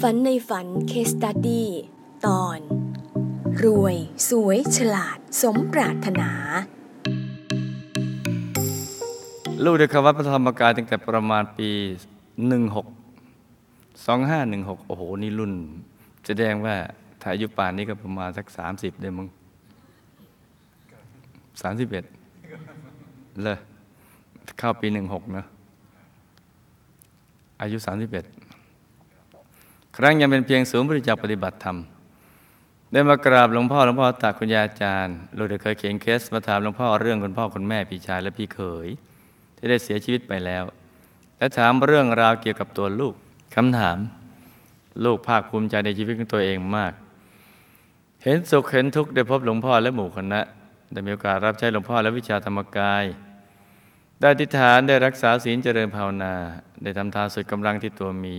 ฝันในฝันเคสตัดดี้ตอน รวย สวย ฉลาด สมปรารถนา ลูกได้เข้าวัดพระธรรมกายตั้งแต่ประมาณปี 16 2516 โอ้โห นี่รุ่น แสดงว่าถ้าอายุป่านนี้ก็ประมาณสัก 30 ได้มั้ง31เลยเข้าปี 16เนอะอายุ 31 ครั้งยังเป็นเพียงศูนย์บริจาคปฏิบัติธรรม ได้มากราบหลวงพ่อหลวงพ่อตาคุณยาอาจารย์ลูกได้เคยเขียนเคสมาถามหลวงพ่อเรื่องคุณพ่อคุณแม่พี่ชายและพี่เขย ที่ได้เสียชีวิตไปแล้ว และถามเรื่องราวเกี่ยวกับตัวลูกคำถาม ลูกภาคภูมิใจในชีวิตของตัวเองมาก เห็นสุขเห็นทุกข์ได้พบหลวงพ่อและหมู่คณะได้มีโอกาสรับใช้หลวงพ่อและวิชาธรรมกาย ได้ทิฏฐานได้รักษาศีลเจริญภาวนา ได้ทำทานสุดกำลังที่ตัวมี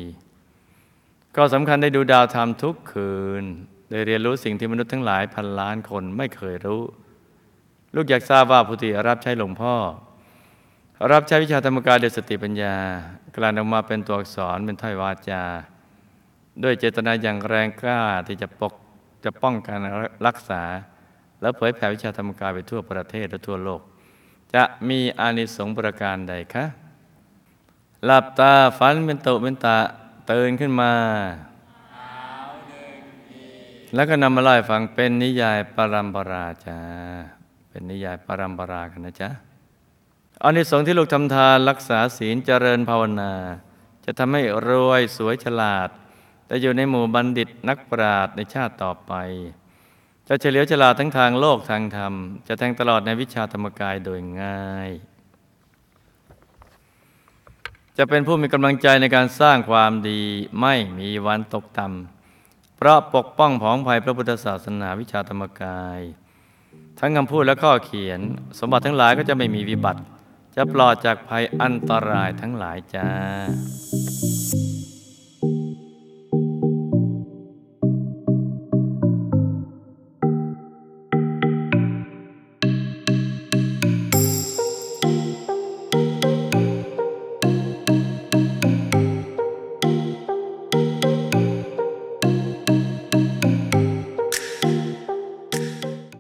ก็สำคัญได้ดูดาวธรรมทุกคืน ได้เรียนรู้สิ่งที่มนุษย์ทั้งหลายพันล้านคนไม่เคยรู้ ลูกอยากทราบว่าผู้ที่รับใช้หลวงพ่อ รับใช้วิชาธรรมกายด้วยสติปัญญา กลั่นออกมาเป็นตัวอักษรเป็นถ้อยวาจา ด้วยเจตนาอย่างแรงกล้าที่จะปกจะป้องกันรักษา และเผยแผ่วิชาธรรมกายไปทั่วประเทศและทั่วโลก จะมีอานิสงส์ประการใดคะหลับตาฝันเป็นตุเป็นตา ตื่นขึ้นมา แล้วก็นำมาเล่าให้ฟังเป็นนิยายปรัมปราจ้าเป็นนิยายปรัมปรากันนะจ๊ะอานิสงส์ที่ลูกทำทานรักษาศีลเจริญภาวนา จะทำให้รวยสวยฉลาดแต่อยู่ในหมู่บัณฑิตนักปราชญ์ในชาติต่อไป จะเฉลียวฉลาดทั้งทางโลกทางธรรม จะแทงตลอดในวิชาธรรมกายโดยง่าย จะเป็นผู้มีกำลังใจในการสร้างความดีไม่มีวันตกต่ำเพราะปกป้องผองภัยพระพุทธศาสนาวิชาธรรมกาย ทั้งคำพูดและข้อเขียน สมบัติทั้งหลายก็จะไม่มีวิบัติ จะปลอดจากภัยอันตรายทั้งหลายจ้า